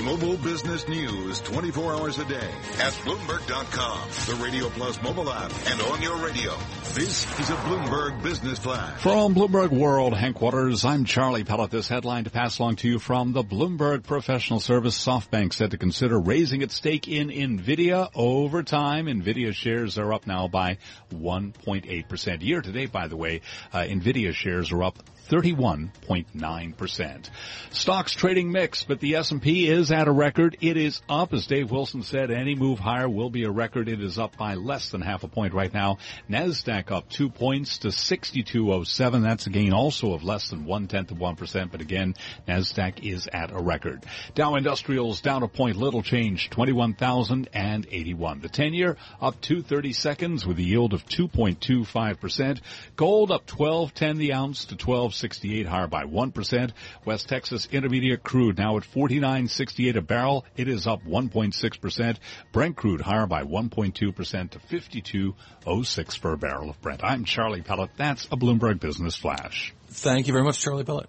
global business news 24 hours a day at Bloomberg.com, the Radio Plus mobile app, and on your radio. This is a Bloomberg Business Flash. From Bloomberg World Hank headquarters, I'm Charlie Pellet. This headline to pass along to you from the Bloomberg Professional Service. SoftBank said to consider raising its stake in NVIDIA over time. NVIDIA shares are up now by 1.8%. Year to date, by the way, uh, NVIDIA shares are up 31.9%. Stocks trading mixed, but the S&P is at a record. It is up, as Dave Wilson said, any move higher will be a record. It is up by less than half a point right now. NASDAQ up two points to 6207. That's a gain also of less than one tenth of 1%, but again, NASDAQ is at a record. Dow Industrials down a point, little change, 21,081. The 10 year up 230 seconds with a yield of 2.25%. Gold up 12.10 the ounce to 12 68 higher by 1%. West Texas Intermediate crude now at 49.68 a barrel. It is up 1.6%. Brent crude higher by 1.2% to 52.06 for a barrel of Brent. I'm Charlie Pellet. That's a Bloomberg Business Flash. Thank you very much, Charlie Pellet.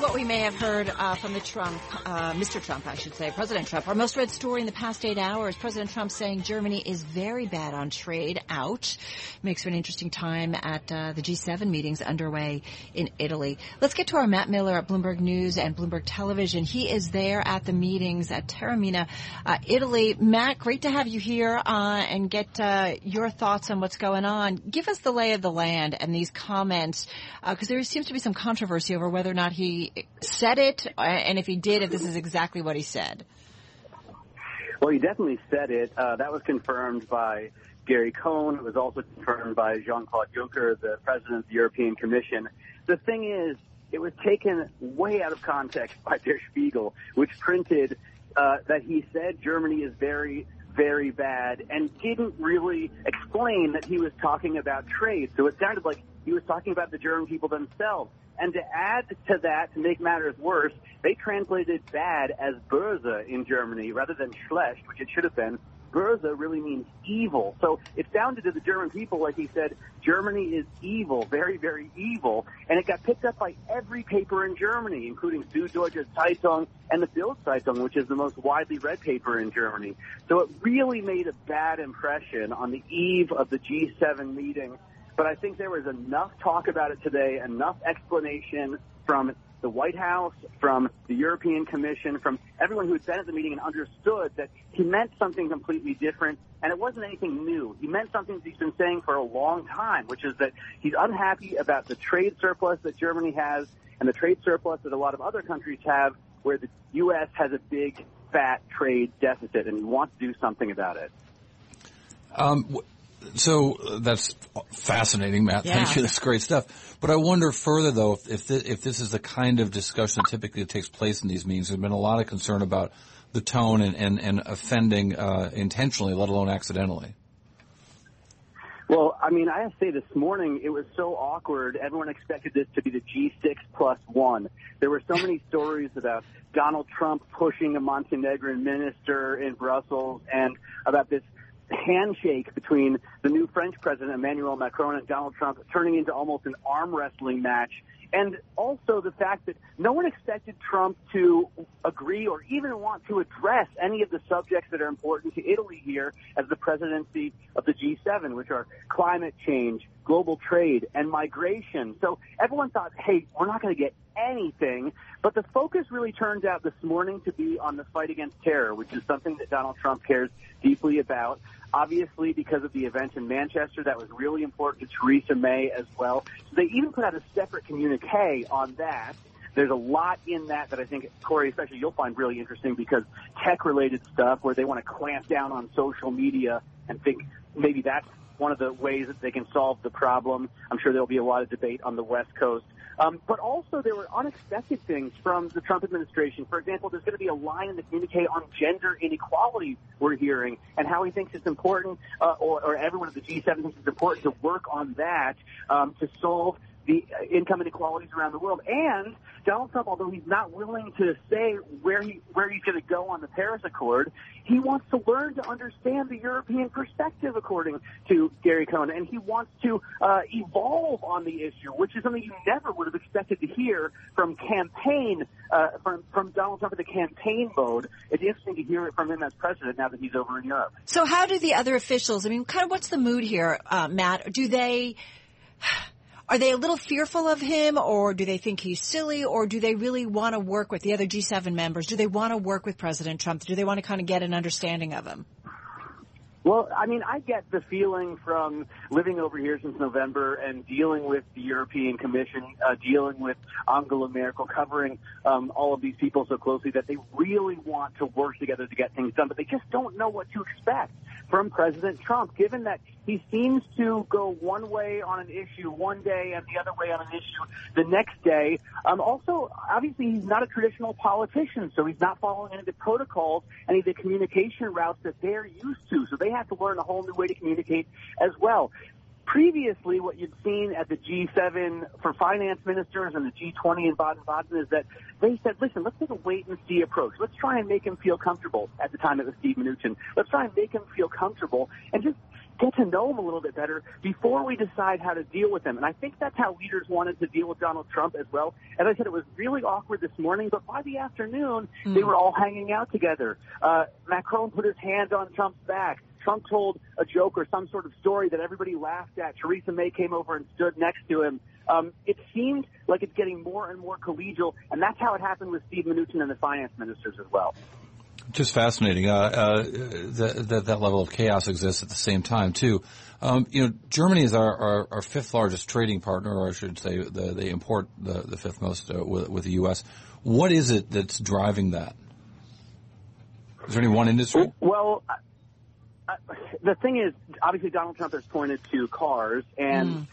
What we may have heard uh, from the Trump, uh, Mr. Trump, I should say, President Trump. Our most read story in the past eight hours: President Trump saying Germany is very bad on trade. Out makes for an interesting time at uh, the G7 meetings underway in Italy. Let's get to our Matt Miller at Bloomberg News and Bloomberg Television. He is there at the meetings at Taormina, uh, Italy. Matt, great to have you here uh, and get uh, your thoughts on what's going on. Give us the lay of the land and these comments because there seems to be some controversy over whether or not he said it, uh, and if he did, if this is exactly what he said. Well, he definitely said it. Uh, that was confirmed by Gary Cohn. It was also confirmed by Jean-Claude Juncker, the president of the European Commission. The thing is, it was taken way out of context by Der Spiegel, which printed uh, that he said Germany is very, very bad and didn't really explain that he was talking about trade. So it sounded like he was talking about the German people themselves. And to add to that, to make matters worse, they translated bad as böse in Germany rather than schlecht, which it should have been. Böse really means evil. So it sounded to the German people like he said, Germany is evil, very, very evil. And it got picked up by every paper in Germany, including Süddeutsche Zeitung and the Bild Zeitung, which is the most widely read paper in Germany. So it really made a bad impression on the eve of the G7 meeting but I think there was enough talk about it today, enough explanation from the White House, from the European Commission, from everyone who had been at the meeting and understood that he meant something completely different, and it wasn't anything new. He meant something that he's been saying for a long time, which is that he's unhappy about the trade surplus that Germany has and the trade surplus that a lot of other countries have, where the U.S. has a big, fat trade deficit, and he wants to do something about it. Um, so uh, that's fascinating, Matt. Yeah. Thank you. That's great stuff. But I wonder further, though, if if this, if this is the kind of discussion that typically takes place in these meetings. There's been a lot of concern about the tone and and, and offending uh, intentionally, let alone accidentally. Well, I mean, I have to say this morning it was so awkward. Everyone expected this to be the G6 plus one. There were so many stories about Donald Trump pushing a Montenegrin minister in Brussels and about this handshake between the new French president Emmanuel Macron and Donald Trump turning into almost an arm wrestling match. And also the fact that no one expected Trump to agree or even want to address any of the subjects that are important to Italy here as the presidency of the G7, which are climate change, global trade, and migration. So everyone thought, hey, we're not going to get anything. But the focus really turns out this morning to be on the fight against terror, which is something that Donald Trump cares deeply about. Obviously, because of the events in Manchester, that was really important to Theresa May as well. So they even put out a separate communique on that. There's a lot in that that I think, Cory, especially you'll find really interesting because tech-related stuff where they want to clamp down on social media and think maybe that's one of the ways that they can solve the problem. I'm sure there'll be a lot of debate on the West Coast um, but also, there were unexpected things from the Trump administration. For example, there's going to be a line in the communique on gender inequality we're hearing, and how he thinks it's important, uh, or, or everyone at the G7 thinks it's important to work on that um, to solve the income inequalities around the world. And Donald Trump, although he's not willing to say where he where he's going to go on the Paris Accord, he wants to learn to understand the European perspective, according to Gary Cohn, and he wants to uh, evolve on the issue, which is something you never would have expected to hear from campaign uh, from from Donald Trump in the campaign mode. It's interesting to hear it from him as president now that he's over in Europe. So, how do the other officials? I mean, kind of what's the mood here, uh, Matt? Do they? Are they a little fearful of him or do they think he's silly or do they really want to work with the other G7 members? Do they want to work with President Trump? Do they want to kind of get an understanding of him? Well, I mean, I get the feeling from living over here since November and dealing with the European Commission, uh, dealing with Angela Merkel, covering um, all of these people so closely that they really want to work together to get things done, but they just don't know what to expect from President Trump, given that he seems to go one way on an issue one day and the other way on an issue the next day. Um, also, obviously, he's not a traditional politician, so he's not following any of the protocols, any of the communication routes that they're used to. So they have to learn a whole new way to communicate as well previously what you'd seen at the G7 for finance ministers and the G20 in Baden-Baden is that they said, listen, let's take a wait and see approach. Let's try and make him feel comfortable. At the time it was Steve Mnuchin. Let's try and make him feel comfortable and just get to know him a little bit better before we decide how to deal with him. And I think that's how leaders wanted to deal with Donald Trump as well. As I said, it was really awkward this morning, but by the afternoon, mm. they were all hanging out together. Uh, Macron put his hand on Trump's back. Trump told a joke or some sort of story that everybody laughed at. Theresa May came over and stood next to him. Um, it seemed like it's getting more and more collegial, and that's how it happened with Steve Mnuchin and the finance ministers as well. Just fascinating. Uh, uh, that, that, that level of chaos exists at the same time too. Um, you know, Germany is our, our, our, fifth largest trading partner, or I should say, the, they import the, the fifth most uh, with, with the U.S. What is it that's driving that? Is there any one industry? Well, the thing is, obviously Donald Trump has pointed to cars, and mm.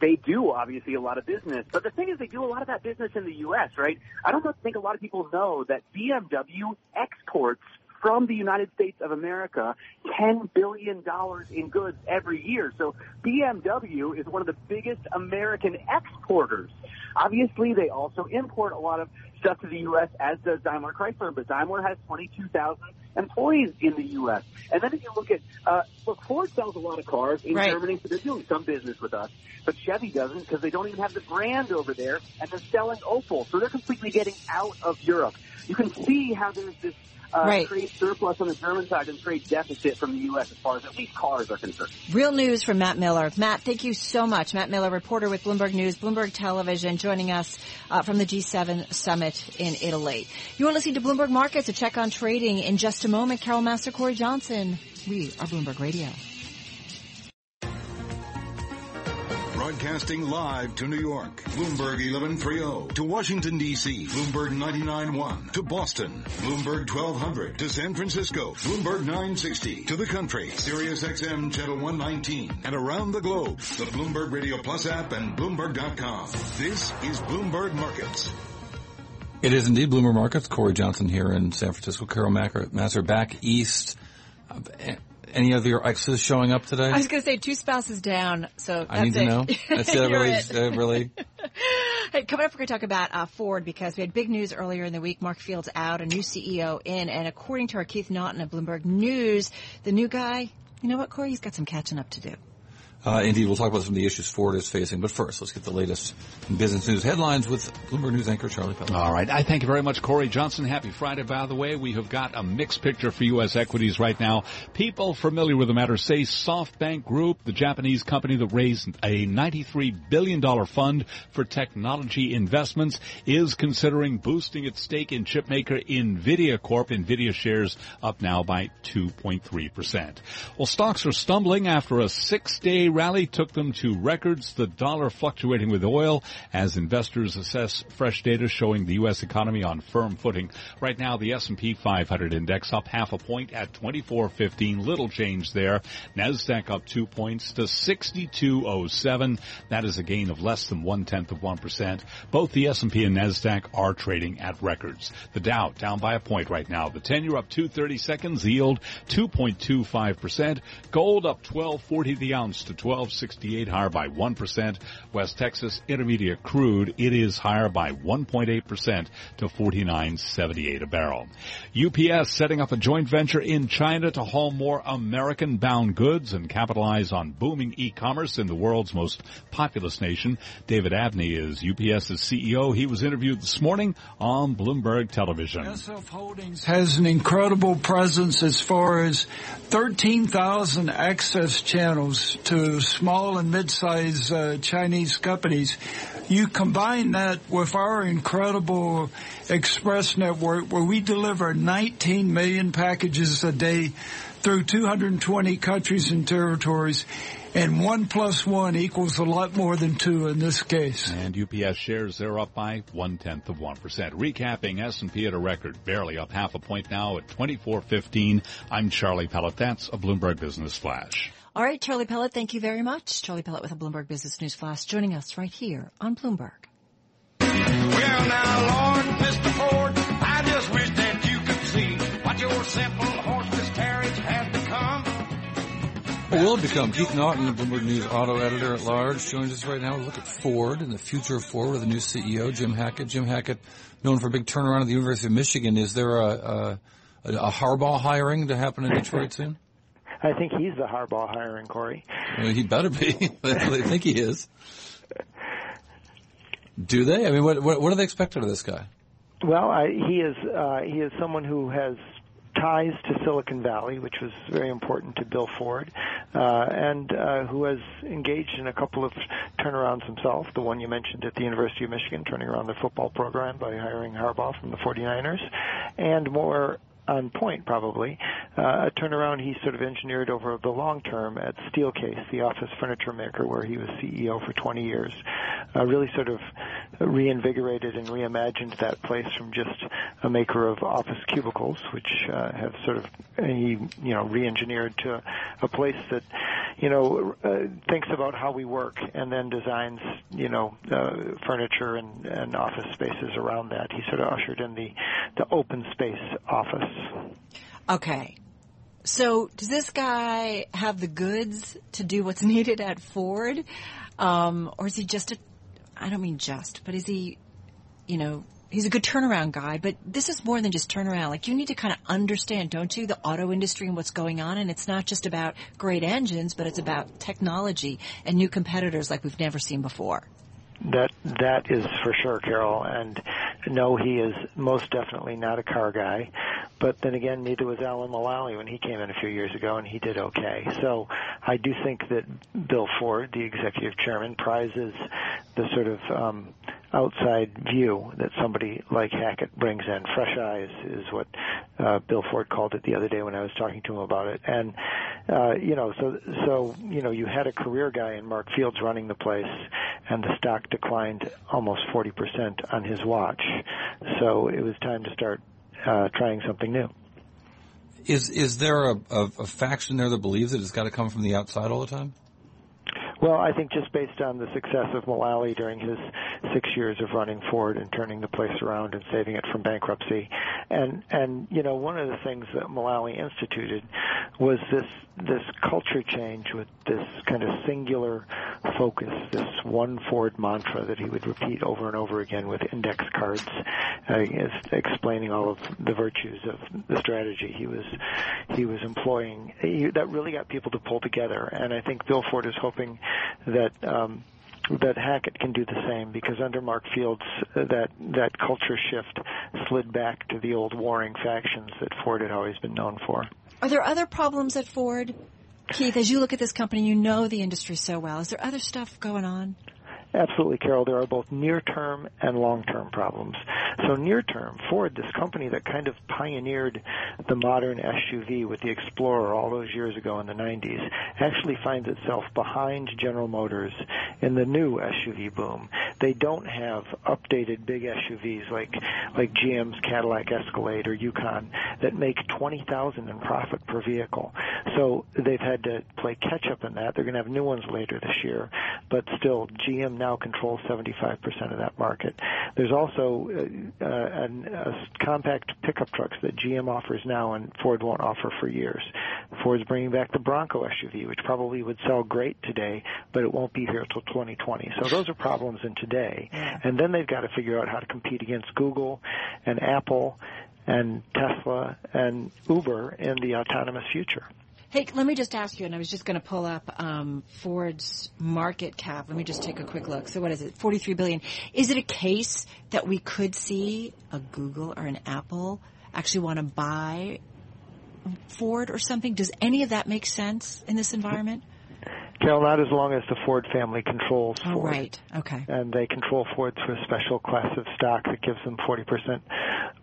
they do obviously a lot of business. But the thing is, they do a lot of that business in the U.S. Right? I don't think a lot of people know that BMW exports from the United States of America $10 billion in goods every year. So BMW is one of the biggest American exporters. Obviously, they also import a lot of stuff to the U.S., as does Daimler Chrysler, but Daimler has 22,000 employees in the U.S. And then if you look at, uh, look, Ford sells a lot of cars in right. Germany, so they're doing some business with us. But Chevy doesn't because they don't even have the brand over there, and they're selling Opel, so they're completely getting out of Europe. You can see how there's this uh, right. trade surplus on the German side and trade deficit from the U.S. as far as at least cars are concerned. Real news from Matt Miller. Matt, thank you so much. Matt Miller, reporter with Bloomberg News, Bloomberg Television, joining us uh, from the G7 summit in Italy. You are listening to Bloomberg Markets, a check on trading. In just a moment, Carol Massar, Cory Johnson. We are Bloomberg Radio. Broadcasting live to New York, Bloomberg 1130. To Washington, D.C., Bloomberg 99.1. To Boston, Bloomberg 1200. To San Francisco, Bloomberg 960. To the country, Sirius XM Channel 119. And around the globe, the Bloomberg Radio Plus app and Bloomberg.com. This is Bloomberg Markets. It is indeed Bloomberg Markets. Cory Johnson here in San Francisco. Carol Massar back east any of your exes showing up today? I was going to say two spouses down, so I need to it. know. That's it. Really, uh, really. hey, coming up, we're going to talk about uh, Ford because we had big news earlier in the week. Mark Fields out, a new CEO in, and according to our Keith Naughton of Bloomberg News, the new guy. You know what, Cory? He's got some catching up to do. Uh, indeed, we'll talk about some of the issues Ford is facing. But first, let's get the latest business news headlines with Bloomberg News anchor Charlie Pellet. All right. I thank you very much, Cory Johnson. Happy Friday, by the way. We have got a mixed picture for U.S. equities right now. People familiar with the matter say SoftBank Group, the Japanese company that raised a $93 billion fund for technology investments, is considering boosting its stake in chipmaker NVIDIA Corp. NVIDIA shares up now by 2.3%. Well, stocks are stumbling after a six-day rally took them to records, the dollar fluctuating with oil as investors assess fresh data showing the U.S. economy on firm footing. Right now, the S&P 500 index up half a point at 2415. Little change there. NASDAQ up two points to 6207. That is a gain of less than one tenth of 1%. Both the S&P and NASDAQ are trading at records. The Dow down by a point right now. The 10 year up 230 seconds, yield 2.25%. Gold up 1240 the ounce to to 1268, higher by 1%. West Texas Intermediate crude, it is higher by 1.8% to 49.78 a barrel. UPS setting up a joint venture in China to haul more American bound goods and capitalize on booming e-commerce in the world's most populous nation. David Abney is UPS's CEO. He was interviewed this morning on Bloomberg Television. SF Holdings has an incredible presence as far as 13,000 access channels to small and mid-sized uh, Chinese companies. You combine that with our incredible express network where we deliver 19 million packages a day through 220 countries and territories. And one plus one equals a lot more than two in this case. And UPS shares they're up by one tenth of one percent. Recapping S&P at a record, barely up half a point now at 24.15. I'm Charlie Pellet. That's a Bloomberg Business Flash. All right, Charlie Pellet, thank you very much. Charlie Pellet with a Bloomberg Business News Flash joining us right here on Bloomberg. Well, now, Lord, Mr. Ford, I just wish that you could see what your simple horseless carriage had become. What will become? Keith Naughton, Bloomberg News auto editor at large, joins us right now. We look at Ford and the future of Ford with a new CEO, Jim Hackett. Jim Hackett, known for a big turnaround at the University of Michigan. Is there a, a, a Harbaugh hiring to happen in Detroit soon? I think he's the Harbaugh hiring, Cory. Well, he better be. they think he is. Do they? I mean, what, what, what do they expect out of this guy? Well, I, he is uh, he is someone who has ties to Silicon Valley, which was very important to Bill Ford, uh, and uh, who has engaged in a couple of turnarounds himself. The one you mentioned at the University of Michigan, turning around their football program by hiring Harbaugh from the 49ers, and more on point probably uh, a turnaround he sort of engineered over the long term at Steelcase, the office furniture maker where he was CEO for 20 years. Uh, really sort of reinvigorated and reimagined that place from just a maker of office cubicles, which uh, have sort of he you know re-engineered to a place that you know uh, thinks about how we work and then designs you know uh, furniture and, and office spaces around that. He sort of ushered in the the open space office. Okay. So does this guy have the goods to do what's needed at Ford? Um, or is he just a, I don't mean just, but is he, you know, he's a good turnaround guy, but this is more than just turnaround. Like you need to kind of understand, don't you, the auto industry and what's going on. And it's not just about great engines, but it's about technology and new competitors like we've never seen before. That that is for sure, Carol. And no, he is most definitely not a car guy. But then again, neither was Alan Mulally when he came in a few years ago, and he did okay. So I do think that Bill Ford, the executive chairman, prizes the sort of um, outside view that somebody like Hackett brings in. Fresh eyes is what uh, Bill Ford called it the other day when I was talking to him about it. And uh, you know, so so you know, you had a career guy in Mark Fields running the place, and the stock declined almost 40% on his watch. So it was time to start uh, trying something new. Is is there a, a, a faction there that believes that it's got to come from the outside all the time? Well, I think just based on the success of Mulally during his six years of running Ford and turning the place around and saving it from bankruptcy, and and you know one of the things that Mulally instituted was this this culture change with this kind of singular focus, this one Ford mantra that he would repeat over and over again with index cards, uh, explaining all of the virtues of the strategy he was he was employing. He, that really got people to pull together, and I think Bill Ford is hoping that. Um, that Hackett can do the same because under Mark Fields, uh, that that culture shift slid back to the old warring factions that Ford had always been known for. Are there other problems at Ford? Keith, as you look at this company, you know the industry so well. Is there other stuff going on? Absolutely, Carol. There are both near-term and long-term problems. So near-term, Ford, this company that kind of pioneered the modern SUV with the Explorer all those years ago in the 90s, actually finds itself behind General Motors in the new SUV boom. They don't have updated big SUVs like like GM's Cadillac Escalade or Yukon that make 20,000 in profit per vehicle. So they've had to play catch up in that. They're going to have new ones later this year, but still GM now controls 75% of that market. There's also uh, uh, an, a compact pickup trucks that GM offers now and Ford won't offer for years. Ford's bringing back the Bronco SUV, which probably would sell great today, but it won't be here until 2020. So those are problems in today. And then they've got to figure out how to compete against Google and Apple and Tesla and Uber in the autonomous future. Hey, let me just ask you, and I was just going to pull up um, Ford's market cap. Let me just take a quick look. So, what is it? Forty-three billion. Is it a case that we could see a Google or an Apple actually want to buy Ford or something? Does any of that make sense in this environment? Carol, not as long as the Ford family controls Oh, Ford. right. Okay. And they control Ford through a special class of stock that gives them 40%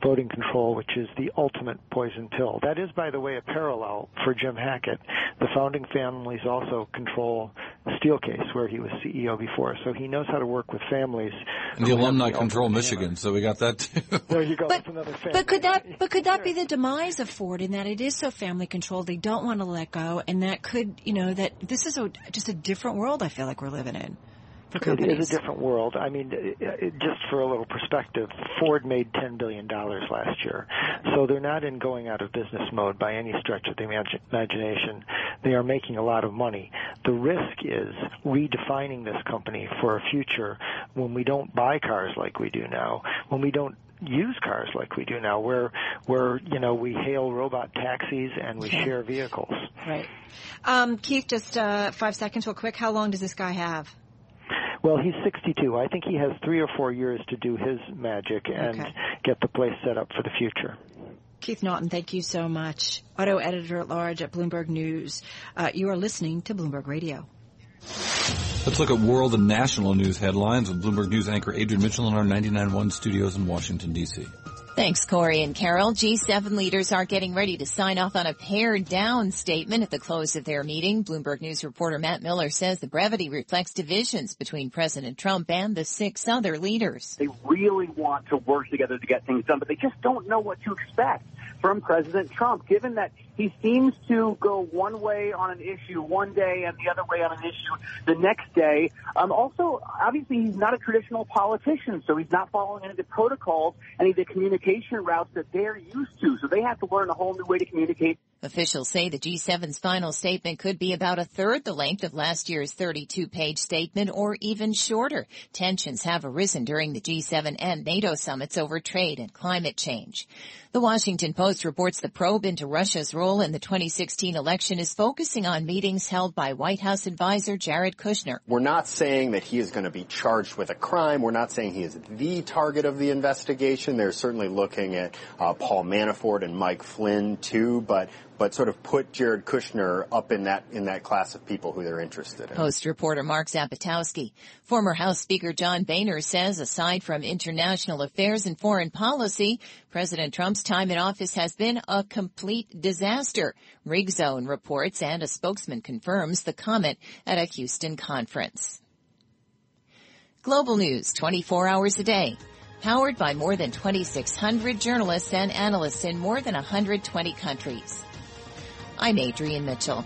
voting control, which is the ultimate poison pill. That is, by the way, a parallel for Jim Hackett. The founding families also control Steelcase, where he was CEO before, so he knows how to work with families. And the alumni the control ultimate Michigan, so we got that too. There you go. But, That's another family. but could that but could that be the demise of Ford in that it is so family controlled they don't want to let go and that could you know that this is a, just a different world I feel like we're living in for It companies. is a different world. I mean, it, it, just for a little perspective, Ford made $10 billion last year. So they're not in going out of business mode by any stretch of the imag- imagination. They are making a lot of money. The risk is redefining this company for a future when we don't buy cars like we do now, when we don't use cars like we do now, where where you know we hail robot taxis and we share vehicles. Right. Um, Keith, just uh, five seconds, real quick. How long does this guy have? Well, he's 62. I think he has three or four years to do his magic and Okay. get the place set up for the future. Keith Naughton, thank you so much. Auto editor at large at Bloomberg News. Uh, you are listening to Bloomberg Radio. Let's look at world and national news headlines with Bloomberg News anchor Adrian Mitchell in our 99.1 studios in Washington, D.C. Thanks, Cory and Carol. G7 leaders are getting ready to sign off on a pared down statement at the close of their meeting. Bloomberg News reporter Matt Miller says the brevity reflects divisions between President Trump and the six other leaders. They really want to work together to get things done, but they just don't know what to expect from President Trump, given that he seems to go one way on an issue one day and the other way on an issue the next day. Um, also, obviously, he's not a traditional politician, so he's not following any of the protocols, any of the communication routes that they're used to. So they have to learn a whole new way to communicate. Officials say the G7's final statement could be about a third the length of last year's 32-page statement or even shorter. Tensions have arisen during the G7 and NATO summits over trade and climate change. The Washington Post reports the probe into Russia's role in the 2016 election is focusing on meetings held by White House advisor Jared Kushner. We're not saying that he is going to be charged with a crime. We're not saying he is the target of the investigation. They're certainly looking at uh, Paul Manafort and Mike Flynn too, but but sort of put Jared Kushner up in that in that class of people who they're interested in. Post reporter Mark Zapotosky. Former House Speaker John Boehner says aside from international affairs and foreign policy, President Trump's time in office has been a complete disaster. Rigzone reports and a spokesman confirms the comment at a Houston conference. Global news 24 hours a day. Powered by more than 2,600 journalists and analysts in more than 120 countries. I'm Adrian Mitchell.